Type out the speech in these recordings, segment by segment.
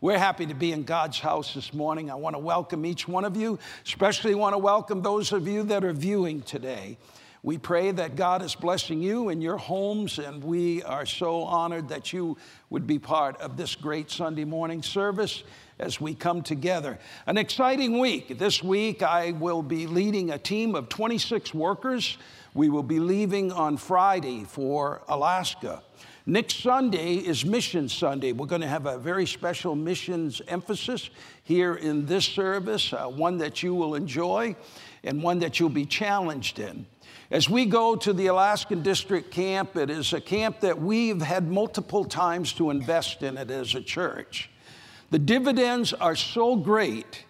We're happy to be in God's house this morning. I want to welcome each one of you, especially want to welcome those of you that are viewing today. We pray that God is blessing you and your homes, and we are so honored that you would be part of this great Sunday morning service as we come together. An exciting week. This week, I will be leading a team of 26 workers. We will be leaving on Friday for Alaska. Next Sunday is Mission Sunday. We're going to have a very special missions emphasis here in this service, uh, one that you will enjoy and one that you'll be challenged in. As we go to the Alaskan District Camp, it is a camp that we've had multiple times to invest in it as a church. The dividends are so great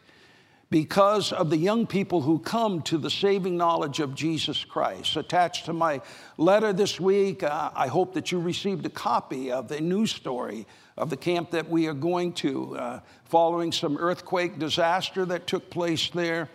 because of the young people who come to the saving knowledge of Jesus Christ. Attached to my letter this week, uh, I hope that you received a copy of the news story of the camp that we are going to, uh, following some earthquake disaster that took place there.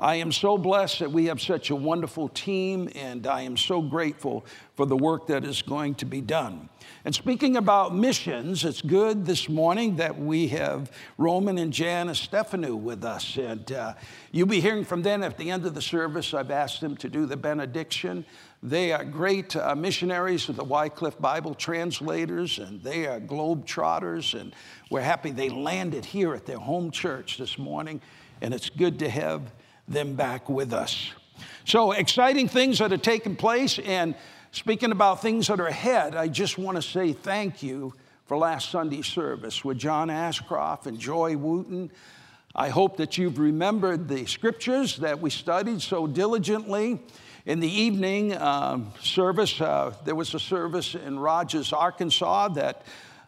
I am so blessed that we have such a wonderful team, and I am so grateful for the work that is going to be done. And speaking about missions, it's good this morning that we have Roman and Jan Stefanu with us. And uh, you'll be hearing from them at the end of the service. I've asked them to do the benediction. They are great uh, missionaries of the Wycliffe Bible translators, and they are globetrotters. And we're happy they landed here at their home church this morning. And it's good to have them back with us. So, exciting things that are taking place. And Speaking about things that are ahead, I just want to say thank you for last Sunday's service with John Ashcroft and Joy Wooten. I hope that you've remembered the scriptures that we studied so diligently. In the evening um, service, uh, there was a service in Rogers, Arkansas that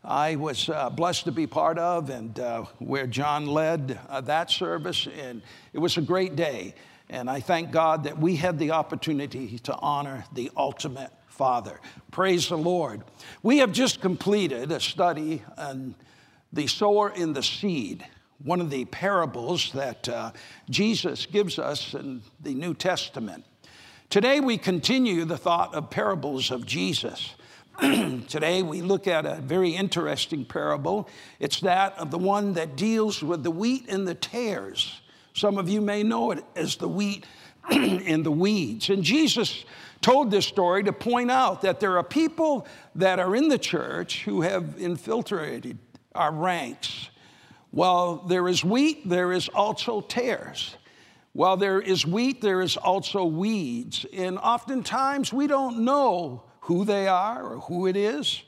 I was uh, blessed to be part of, and uh, where John led uh, that service. And it was a great day. And I thank God that we had the opportunity to honor the ultimate Father. Praise the Lord. We have just completed a study on the sower in the seed, one of the parables that uh, Jesus gives us in the New Testament. Today we continue the thought of parables of Jesus. Today we look at a very interesting parable. It's that of the one that deals with the wheat and the tares. Some of you may know it as the wheat and the weeds. And Jesus told this story to point out that there are people that are in the church who have infiltrated our ranks. While there is wheat, there is also tares. While there is wheat, there is also weeds. And oftentimes we don't know who they are or who it is.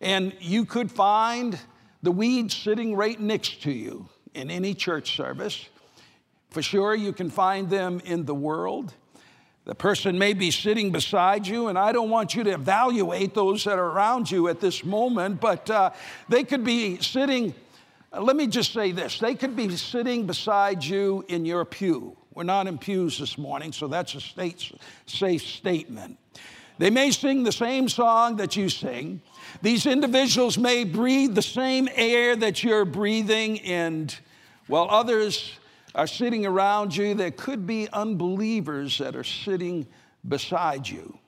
And you could find the weeds sitting right next to you in any church service. For sure, you can find them in the world. The person may be sitting beside you, and I don't want you to evaluate those that are around you at this moment, but uh, they could be sitting, uh, let me just say this they could be sitting beside you in your pew. We're not in pews this morning, so that's a state, safe statement. They may sing the same song that you sing. These individuals may breathe the same air that you're breathing, and while others are sitting around you. There could be unbelievers that are sitting beside you.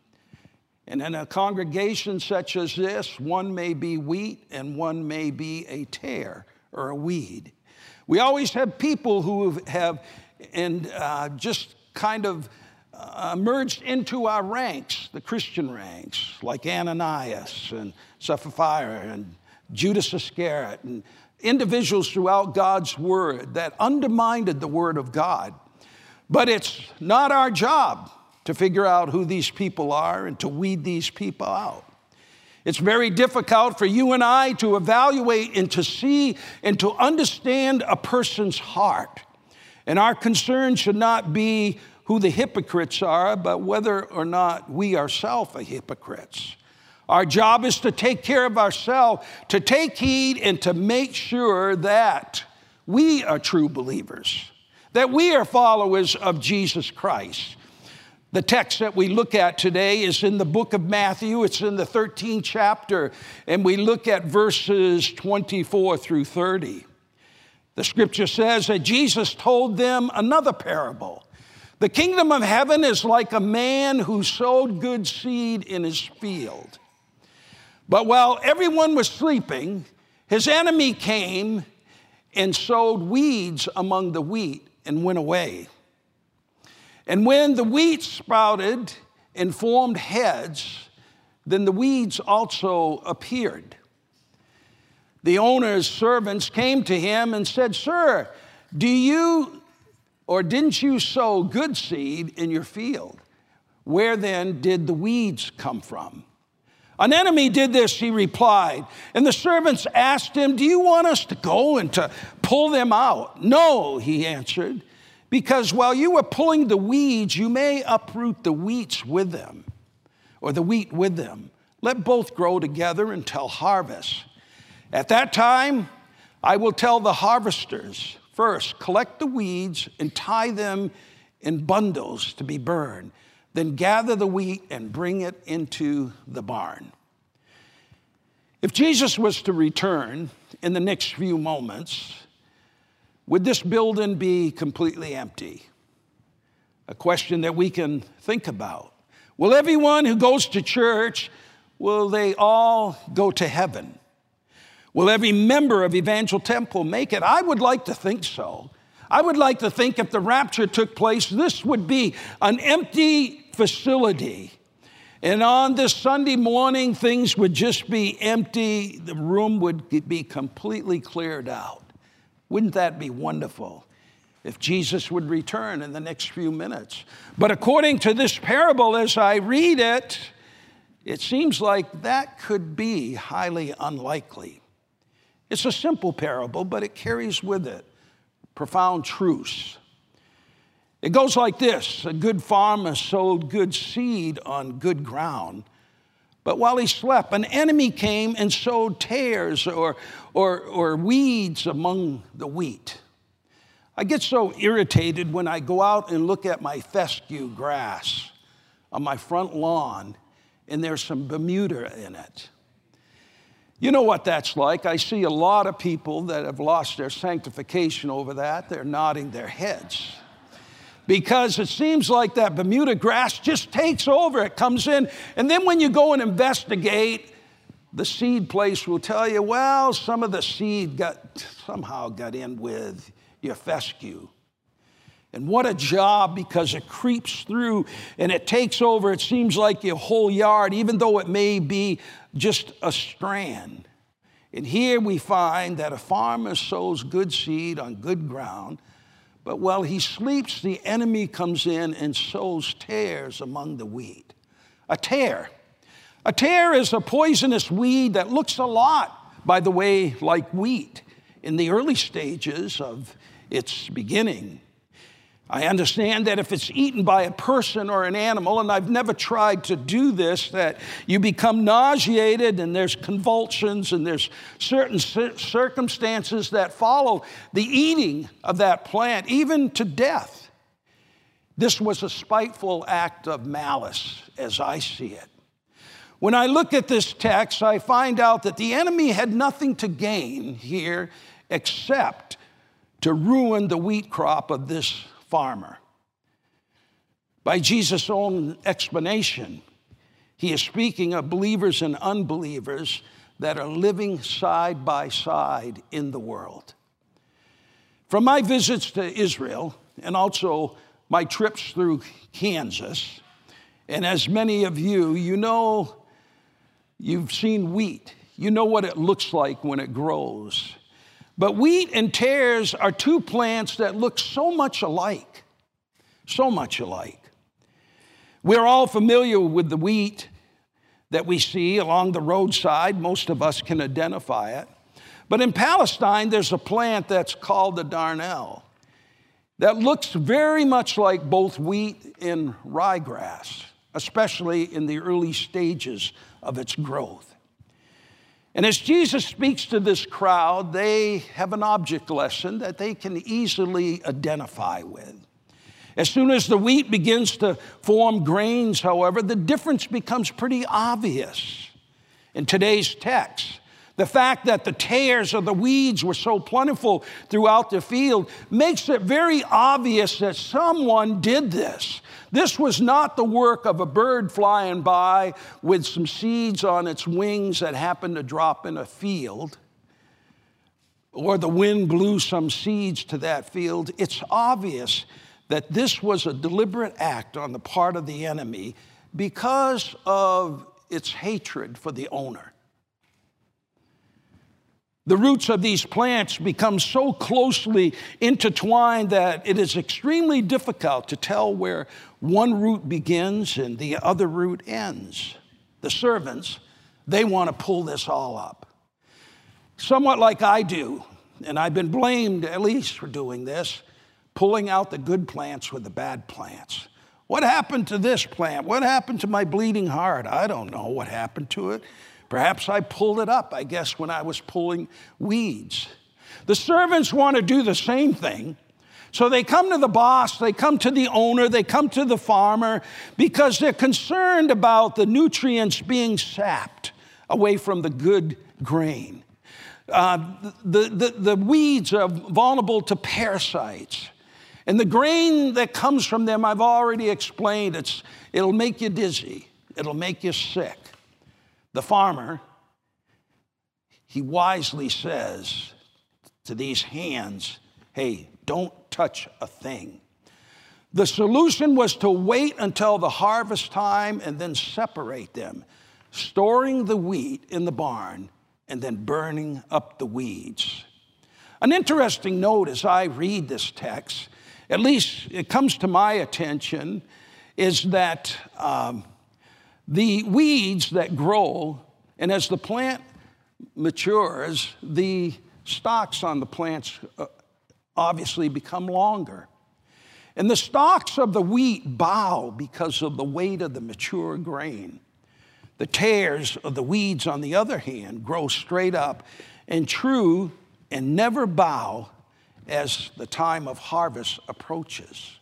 And in a congregation such as this, one may be wheat and one may be a tare or a weed. We always have people who have and uh, just kind of uh, merged into our ranks, the Christian ranks, like Ananias and Sapphira and Judas Iscariot and individuals throughout God's word that undermined the word of God. But it's not our job to figure out who these people are and to weed these people out. It's very difficult for you and I to evaluate and to see and to understand a person's heart. And our concern should not be who the hypocrites are, but whether or not we ourselves are hypocrites. Our job is to take care of ourselves, to take heed, and to make sure that we are true believers, that we are followers of Jesus Christ. The text that we look at today is in the book of Matthew. It's in the 13th chapter, and we look at verses 24 through 30. The scripture says that Jesus told them another parable. The kingdom of heaven is like a man who sowed good seed in his field. But while everyone was sleeping, his enemy came and sowed weeds among the wheat and went away. And when the wheat sprouted and formed heads, then the weeds also appeared. The owner's servants came to him and said, Sir, do you or didn't you sow good seed in your field? Where then did the weeds come from? An enemy did this, he replied. And the servants asked him, Do you want us to go and to pull them out? No, he answered, because while you were pulling the weeds, you may uproot the wheats with them, or the wheat with them. Let both grow together until harvest. At that time, I will tell the harvesters first, collect the weeds and tie them in bundles to be burned, then gather the wheat and bring it into the barn. If Jesus was to return in the next few moments, would this building be completely empty? A question that we can think about. Will everyone who goes to church, will they all go to heaven? Will every member of Evangel Temple make it? I would like to think so. I would like to think if the rapture took place, this would be an empty facility. And on this Sunday morning, things would just be empty. The room would be completely cleared out. Wouldn't that be wonderful if Jesus would return in the next few minutes? But according to this parable, as I read it, it seems like that could be highly unlikely. It's a simple parable, but it carries with it profound truths. It goes like this A good farmer sowed good seed on good ground. But while he slept, an enemy came and sowed tares or, or, or weeds among the wheat. I get so irritated when I go out and look at my fescue grass on my front lawn and there's some Bermuda in it. You know what that's like. I see a lot of people that have lost their sanctification over that. They're nodding their heads because it seems like that Bermuda grass just takes over. It comes in. And then when you go and investigate, the seed place will tell you, well, some of the seed got somehow got in with your fescue. And what a job because it creeps through and it takes over, it seems like your whole yard, even though it may be just a strand. And here we find that a farmer sows good seed on good ground, but while he sleeps, the enemy comes in and sows tares among the wheat. A tare. A tare is a poisonous weed that looks a lot, by the way, like wheat in the early stages of its beginning. I understand that if it's eaten by a person or an animal, and I've never tried to do this, that you become nauseated and there's convulsions and there's certain circumstances that follow the eating of that plant, even to death. This was a spiteful act of malice as I see it. When I look at this text, I find out that the enemy had nothing to gain here except to ruin the wheat crop of this farmer. By Jesus' own explanation, he is speaking of believers and unbelievers that are living side by side in the world. From my visits to Israel and also my trips through Kansas, and as many of you, you know, you've seen wheat. You know what it looks like when it grows. But wheat and tares are two plants that look so much alike, so much alike. We're all familiar with the wheat that we see along the roadside. Most of us can identify it. But in Palestine, there's a plant that's called the darnel that looks very much like both wheat and ryegrass, especially in the early stages of its growth. And as Jesus speaks to this crowd, they have an object lesson that they can easily identify with. As soon as the wheat begins to form grains, however, the difference becomes pretty obvious. In today's text, the fact that the tares or the weeds were so plentiful throughout the field makes it very obvious that someone did this. This was not the work of a bird flying by with some seeds on its wings that happened to drop in a field or the wind blew some seeds to that field, it's obvious that this was a deliberate act on the part of the enemy because of its hatred for the owner. The roots of these plants become so closely intertwined that it is extremely difficult to tell where one root begins and the other root ends. The servants, they want to pull this all up. Somewhat like I do, and I've been blamed at least for doing this, pulling out the good plants with the bad plants. What happened to this plant? What happened to my bleeding heart? I don't know what happened to it. Perhaps I pulled it up, I guess, when I was pulling weeds. The servants want to do the same thing. So they come to the boss, they come to the owner, they come to the farmer because they're concerned about the nutrients being sapped away from the good grain. Uh, the, the, the weeds are vulnerable to parasites. And the grain that comes from them, I've already explained, it's, it'll make you dizzy, it'll make you sick. The farmer, he wisely says to these hands, hey, don't touch a thing. The solution was to wait until the harvest time and then separate them, storing the wheat in the barn and then burning up the weeds. An interesting note as I read this text, at least it comes to my attention, is that um, the weeds that grow, and as the plant matures, the stalks on the plants uh, obviously become longer. And the stalks of the wheat bow because of the weight of the mature grain. The tares of the weeds, on the other hand, grow straight up and true and never bow as the time of harvest approaches.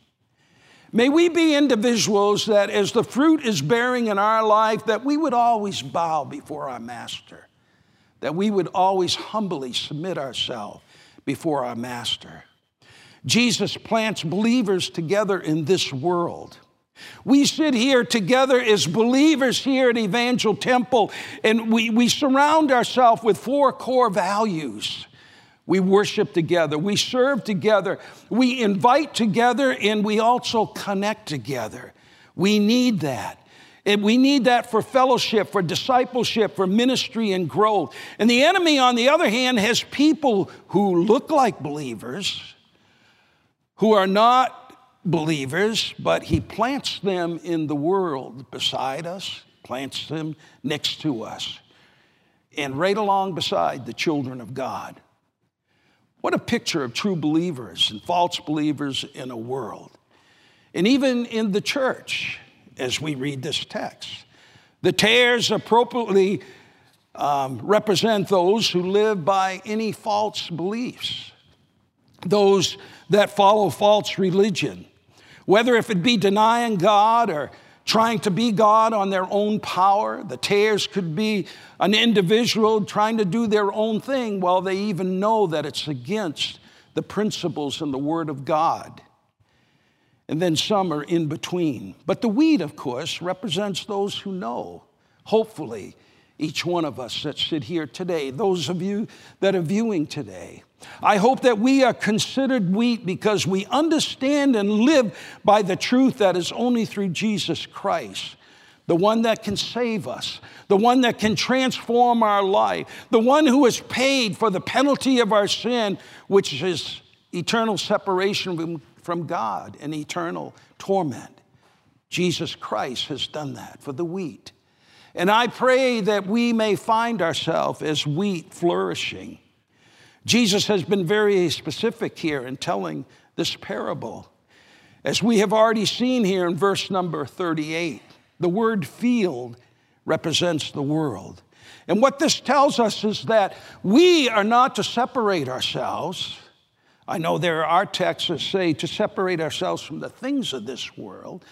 May we be individuals that as the fruit is bearing in our life, that we would always bow before our master, that we would always humbly submit ourselves before our master. Jesus plants believers together in this world. We sit here together as believers here at Evangel Temple, and we, we surround ourselves with four core values we worship together. We serve together. We invite together and we also connect together. We need that. And we need that for fellowship, for discipleship, for ministry and growth. And the enemy, on the other hand, has people who look like believers, who are not believers, but he plants them in the world beside us, plants them next to us, and right along beside the children of God. What a picture of true believers and false believers in a world. And even in the church, as we read this text, the tares appropriately um, represent those who live by any false beliefs, those that follow false religion, whether if it be denying God or trying to be God on their own power. The tares could be an individual trying to do their own thing while they even know that it's against the principles and the Word of God. And then some are in between. But the wheat, of course, represents those who know, hopefully, each one of us that sit here today, those of you that are viewing today. I hope that we are considered wheat because we understand and live by the truth that is only through Jesus Christ, the one that can save us, the one that can transform our life, the one who has paid for the penalty of our sin, which is eternal separation from God and eternal torment. Jesus Christ has done that for the wheat. And I pray that we may find ourselves as wheat flourishing. Jesus has been very specific here in telling this parable. As we have already seen here in verse number 38, the word field represents the world. And what this tells us is that we are not to separate ourselves. I know there are texts that say to separate ourselves from the things of this world,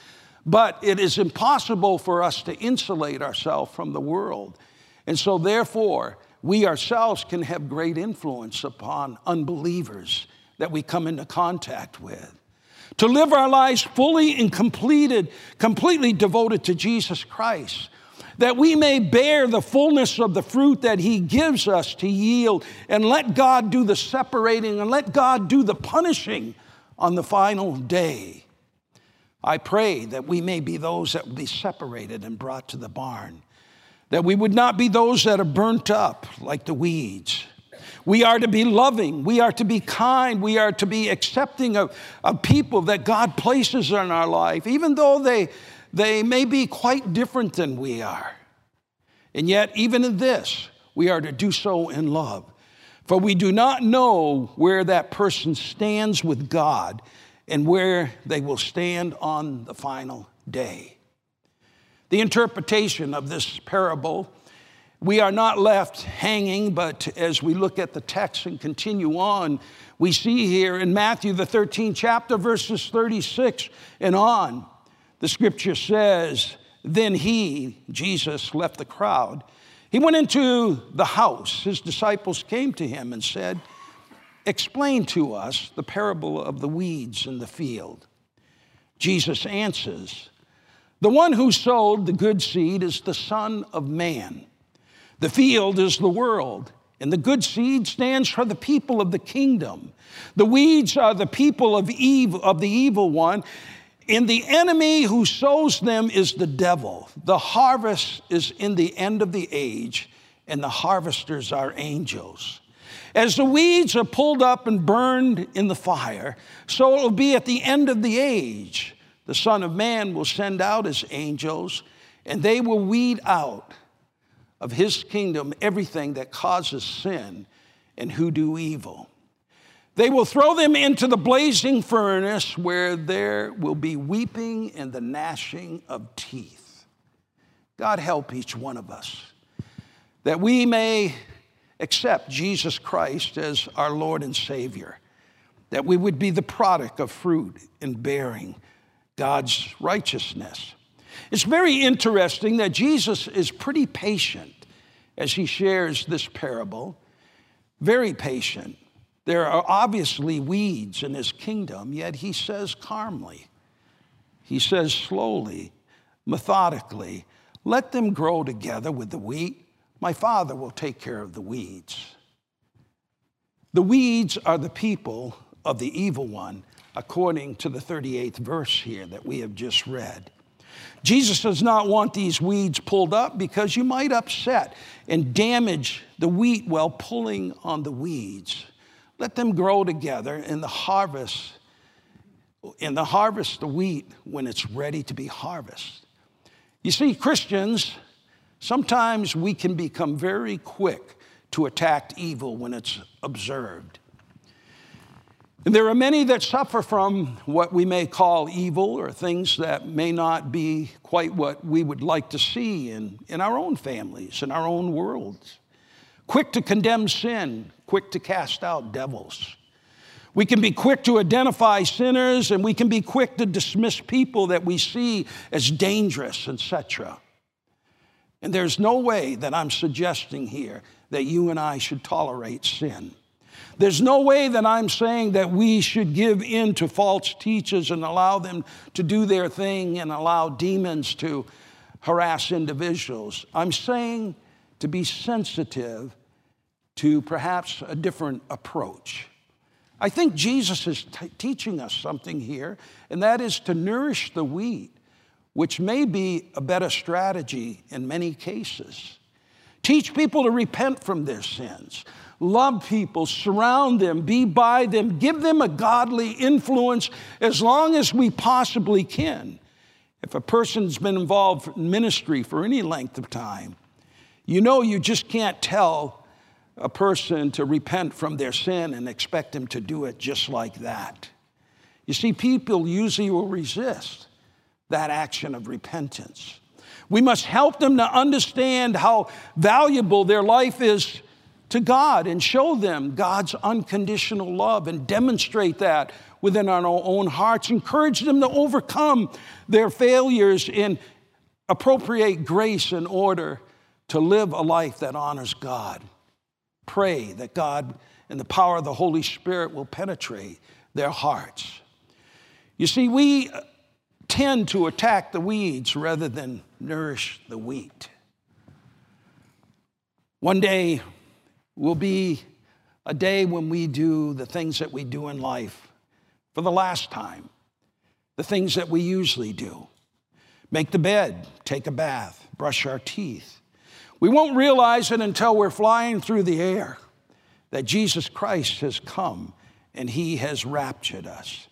but it is impossible for us to insulate ourselves from the world. And so, therefore, we ourselves can have great influence upon unbelievers that we come into contact with. To live our lives fully and completed, completely devoted to Jesus Christ. that we may bear the fullness of the fruit that He gives us to yield, and let God do the separating and let God do the punishing on the final day. I pray that we may be those that will be separated and brought to the barn, that we would not be those that are burnt up like the weeds. We are to be loving. We are to be kind. We are to be accepting of, of people that God places in our life, even though they, they may be quite different than we are. And yet, even in this, we are to do so in love. For we do not know where that person stands with God and where they will stand on the final day. The interpretation of this parable we are not left hanging, but as we look at the text and continue on, we see here in Matthew, the 13th chapter, verses 36 and on, the scripture says, Then he, Jesus, left the crowd. He went into the house. His disciples came to him and said, Explain to us the parable of the weeds in the field. Jesus answers, The one who sowed the good seed is the Son of Man. The field is the world, and the good seed stands for the people of the kingdom. The weeds are the people of of the evil one, and the enemy who sows them is the devil. The harvest is in the end of the age, and the harvesters are angels. As the weeds are pulled up and burned in the fire, so it will be at the end of the age. The Son of Man will send out his angels, and they will weed out of his kingdom everything that causes sin and who do evil. They will throw them into the blazing furnace where there will be weeping and the gnashing of teeth. God help each one of us that we may accept Jesus Christ as our Lord and Savior, that we would be the product of fruit and bearing God's righteousness. It's very interesting that Jesus is pretty patient as he shares this parable. Very patient. There are obviously weeds in his kingdom, yet he says calmly, he says slowly, methodically, let them grow together with the wheat. My father will take care of the weeds. The weeds are the people of the evil one, according to the 38th verse here that we have just read. Jesus does not want these weeds pulled up because you might upset and damage the wheat while pulling on the weeds. Let them grow together in the harvest. In the harvest, the wheat when it's ready to be harvested. You see, Christians, sometimes we can become very quick to attack evil when it's observed. And there are many that suffer from what we may call evil or things that may not be quite what we would like to see in, in our own families, in our own worlds. Quick to condemn sin, quick to cast out devils. We can be quick to identify sinners and we can be quick to dismiss people that we see as dangerous, etc. And there's no way that I'm suggesting here that you and I should tolerate sin. There's no way that I'm saying that we should give in to false teachers and allow them to do their thing and allow demons to harass individuals. I'm saying to be sensitive to perhaps a different approach. I think Jesus is t- teaching us something here, and that is to nourish the wheat, which may be a better strategy in many cases. Teach people to repent from their sins love people, surround them, be by them, give them a godly influence as long as we possibly can. If a person's been involved in ministry for any length of time, you know you just can't tell a person to repent from their sin and expect them to do it just like that. You see, people usually will resist that action of repentance. We must help them to understand how valuable their life is to God and show them God's unconditional love and demonstrate that within our own hearts. Encourage them to overcome their failures and appropriate grace in order to live a life that honors God. Pray that God and the power of the Holy Spirit will penetrate their hearts. You see, we tend to attack the weeds rather than nourish the wheat. One day will be a day when we do the things that we do in life for the last time, the things that we usually do make the bed, take a bath, brush our teeth. We won't realize it until we're flying through the air that Jesus Christ has come and he has raptured us.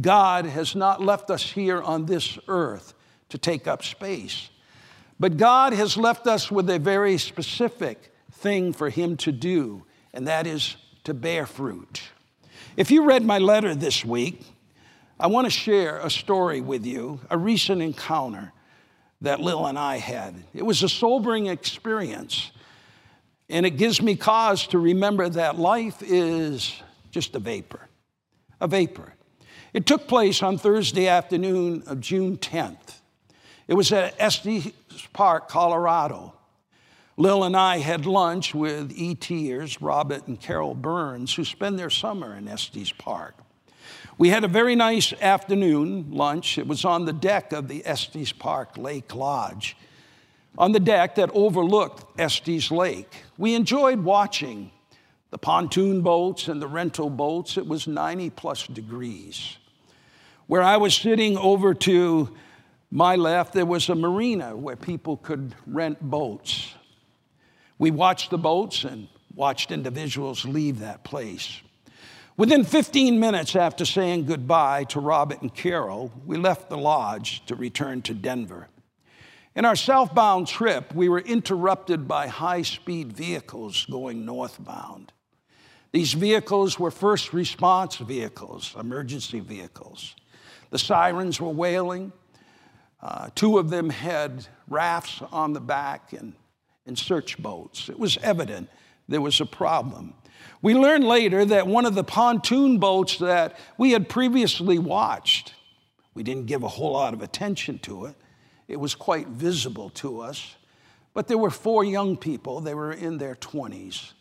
God has not left us here on this earth to take up space, but God has left us with a very specific thing for him to do, and that is to bear fruit. If you read my letter this week, I want to share a story with you, a recent encounter that Lil and I had. It was a sobering experience, and it gives me cause to remember that life is just a vapor, a vapor. It took place on Thursday afternoon of June 10th. It was at Estes Park, Colorado. Lil and I had lunch with ETers, Robert and Carol Burns, who spend their summer in Estes Park. We had a very nice afternoon lunch. It was on the deck of the Estes Park Lake Lodge, on the deck that overlooked Estes Lake. We enjoyed watching the pontoon boats and the rental boats. It was 90 plus degrees. Where I was sitting over to my left, there was a marina where people could rent boats. We watched the boats and watched individuals leave that place. Within 15 minutes after saying goodbye to Robert and Carol, we left the lodge to return to Denver. In our southbound trip, we were interrupted by high speed vehicles going northbound. These vehicles were first response vehicles, emergency vehicles. The sirens were wailing. Uh, two of them had rafts on the back and, and search boats. It was evident there was a problem. We learned later that one of the pontoon boats that we had previously watched, we didn't give a whole lot of attention to it. It was quite visible to us. But there were four young people, they were in their 20s,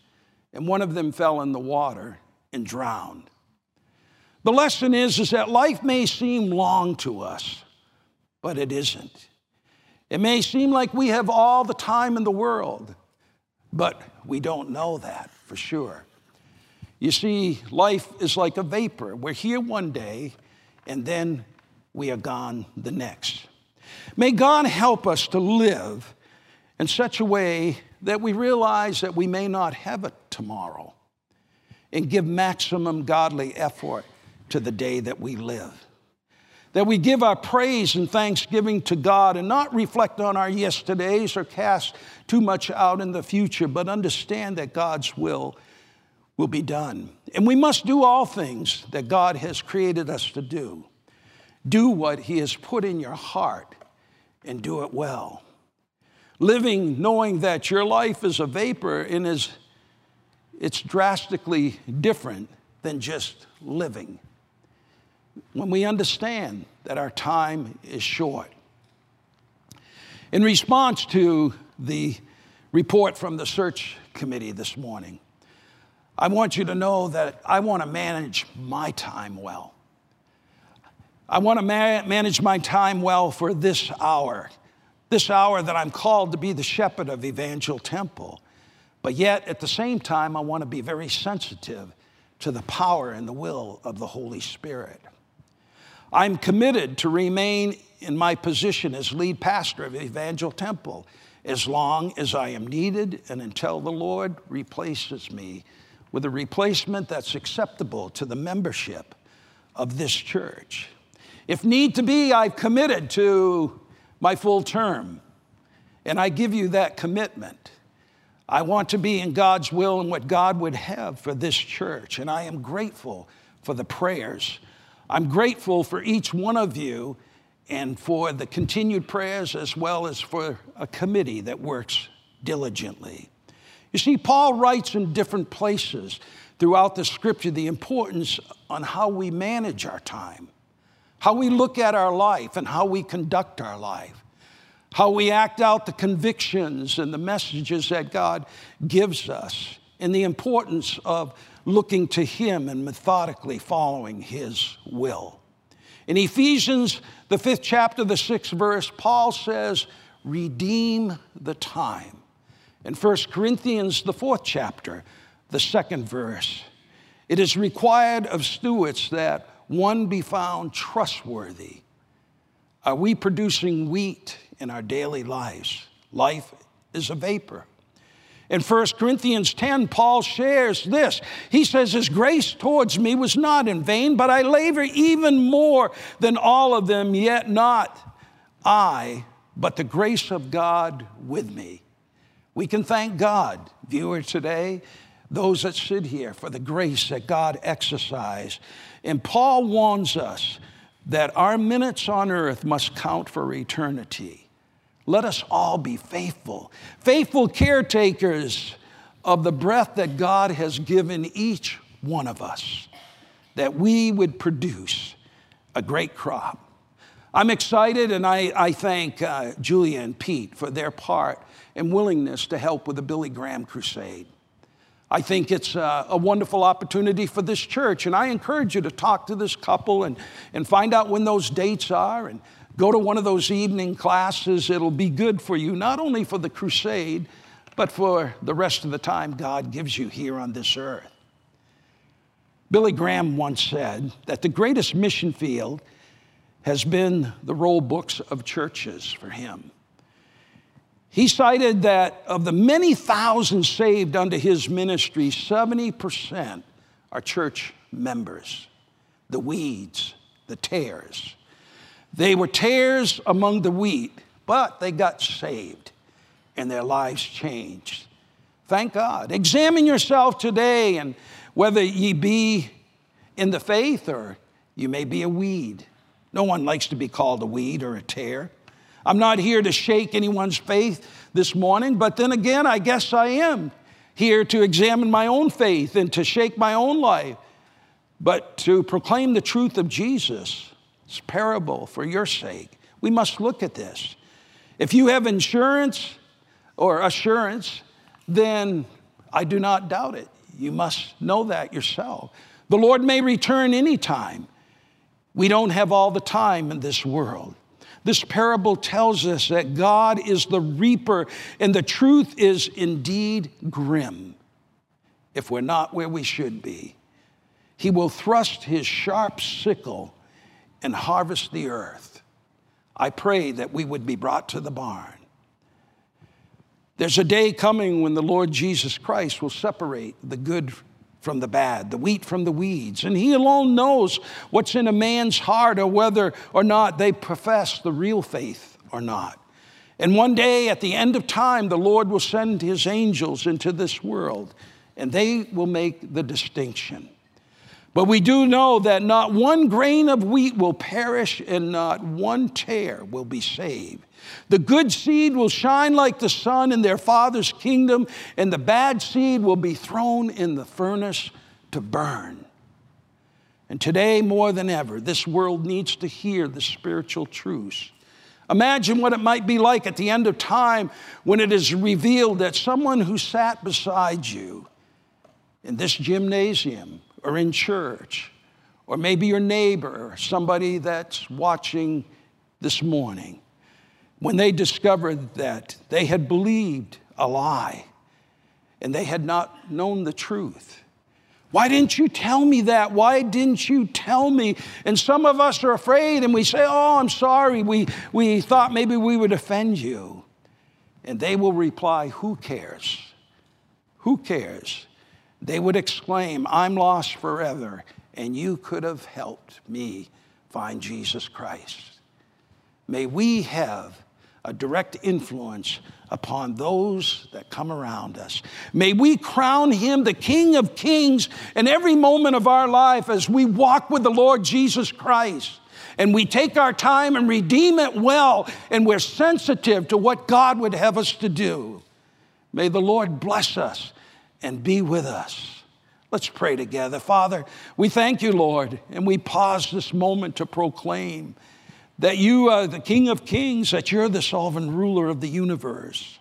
and one of them fell in the water and drowned. The lesson is, is that life may seem long to us, but it isn't. It may seem like we have all the time in the world, but we don't know that for sure. You see, life is like a vapor. We're here one day, and then we are gone the next. May God help us to live in such a way that we realize that we may not have it tomorrow and give maximum godly effort to the day that we live. That we give our praise and thanksgiving to God and not reflect on our yesterdays or cast too much out in the future, but understand that God's will will be done. And we must do all things that God has created us to do. Do what He has put in your heart and do it well. Living knowing that your life is a vapor and is it's drastically different than just living. When we understand that our time is short. In response to the report from the search committee this morning, I want you to know that I want to manage my time well. I want to ma- manage my time well for this hour, this hour that I'm called to be the shepherd of Evangel Temple. But yet, at the same time, I want to be very sensitive to the power and the will of the Holy Spirit. I'm committed to remain in my position as lead pastor of Evangel Temple as long as I am needed and until the Lord replaces me with a replacement that's acceptable to the membership of this church. If need to be, I've committed to my full term, and I give you that commitment. I want to be in God's will and what God would have for this church, and I am grateful for the prayers. I'm grateful for each one of you and for the continued prayers as well as for a committee that works diligently. You see, Paul writes in different places throughout the scripture the importance on how we manage our time, how we look at our life, and how we conduct our life, how we act out the convictions and the messages that God gives us, and the importance of looking to Him and methodically following His will. In Ephesians, the fifth chapter, the sixth verse, Paul says, Redeem the time In 1 Corinthians, the fourth chapter, the second verse, it is required of stewards that one be found trustworthy. Are we producing wheat in our daily lives? Life is a vapor. In 1 Corinthians 10, Paul shares this. He says, His grace towards me was not in vain, but I labor even more than all of them, yet not I, but the grace of God with me. We can thank God, viewer today, those that sit here, for the grace that God exercised. And Paul warns us that our minutes on earth must count for eternity. Let us all be faithful, faithful caretakers of the breath that God has given each one of us, that we would produce a great crop. I'm excited and I, I thank uh, Julia and Pete for their part and willingness to help with the Billy Graham Crusade. I think it's a, a, wonderful opportunity for this church, and I encourage you to talk to this couple and, and find out when those dates are and Go to one of those evening classes. It'll be good for you, not only for the crusade, but for the rest of the time God gives you here on this earth. Billy Graham once said that the greatest mission field has been the roll books of churches for him. He cited that of the many thousands saved under his ministry, 70% are church members, the weeds, the tares. They were tares among the wheat, but they got saved and their lives changed. Thank God. Examine yourself today and whether ye be in the faith or you may be a weed. No one likes to be called a weed or a tare. I'm not here to shake anyone's faith this morning, but then again, I guess I am here to examine my own faith and to shake my own life, but to proclaim the truth of Jesus parable for your sake. We must look at this. If you have insurance or assurance, then I do not doubt it. You must know that yourself. The Lord may return anytime. We don't have all the time in this world. This parable tells us that God is the reaper, and the truth is indeed grim if we're not where we should be. He will thrust his sharp sickle and harvest the earth. I pray that we would be brought to the barn. There's a day coming when the Lord Jesus Christ will separate the good from the bad, the wheat from the weeds. And He alone knows what's in a man's heart or whether or not they profess the real faith or not. And one day at the end of time, the Lord will send His angels into this world and they will make the distinction. But we do know that not one grain of wheat will perish and not one tare will be saved. The good seed will shine like the sun in their Father's kingdom, and the bad seed will be thrown in the furnace to burn. And today, more than ever, this world needs to hear the spiritual truths. Imagine what it might be like at the end of time when it is revealed that someone who sat beside you in this gymnasium or in church, or maybe your neighbor, or somebody that's watching this morning, when they discovered that they had believed a lie and they had not known the truth. Why didn't you tell me that? Why didn't you tell me? And some of us are afraid and we say, Oh, I'm sorry. We, we thought maybe we would offend you. And they will reply, Who cares? Who cares? They would exclaim, I'm lost forever, and you could have helped me find Jesus Christ. May we have a direct influence upon those that come around us. May we crown him the King of Kings in every moment of our life as we walk with the Lord Jesus Christ. And we take our time and redeem it well, and we're sensitive to what God would have us to do. May the Lord bless us and be with us. Let's pray together. Father, we thank you, Lord, and we pause this moment to proclaim that you are the King of Kings, that you're the sovereign ruler of the universe.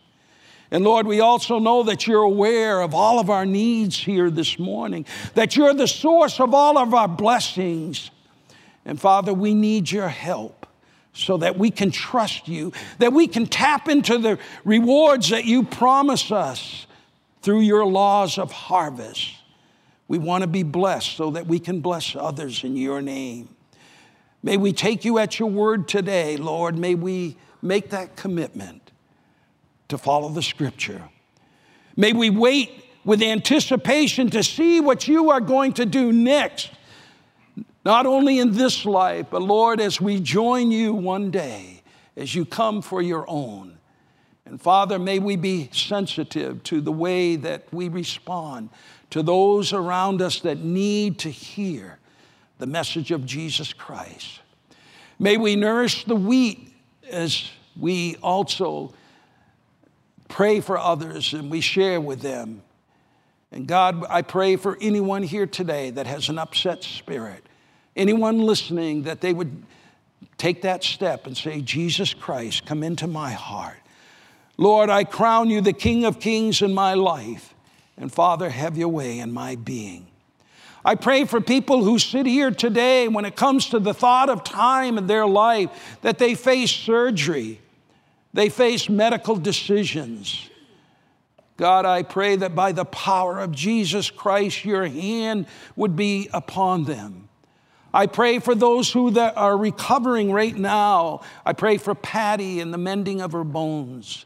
And Lord, we also know that you're aware of all of our needs here this morning, that you're the source of all of our blessings. And Father, we need your help so that we can trust you, that we can tap into the rewards that you promise us through your laws of harvest. We want to be blessed so that we can bless others in your name. May we take you at your word today, Lord. May we make that commitment to follow the scripture. May we wait with anticipation to see what you are going to do next, not only in this life, but Lord, as we join you one day, as you come for your own. And Father, may we be sensitive to the way that we respond to those around us that need to hear the message of Jesus Christ. May we nourish the wheat as we also pray for others and we share with them. And God, I pray for anyone here today that has an upset spirit, anyone listening, that they would take that step and say, Jesus Christ, come into my heart. Lord, I crown you the King of Kings in my life. And Father, have your way in my being. I pray for people who sit here today when it comes to the thought of time in their life that they face surgery, they face medical decisions. God, I pray that by the power of Jesus Christ, your hand would be upon them. I pray for those who that are recovering right now. I pray for Patty and the mending of her bones.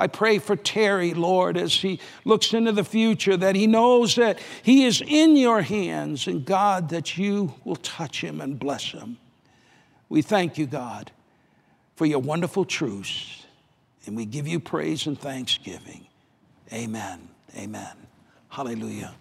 I pray for Terry, Lord, as he looks into the future, that he knows that he is in your hands and God, that you will touch him and bless him. We thank you, God, for your wonderful truths, and we give you praise and thanksgiving. Amen. Amen. Hallelujah.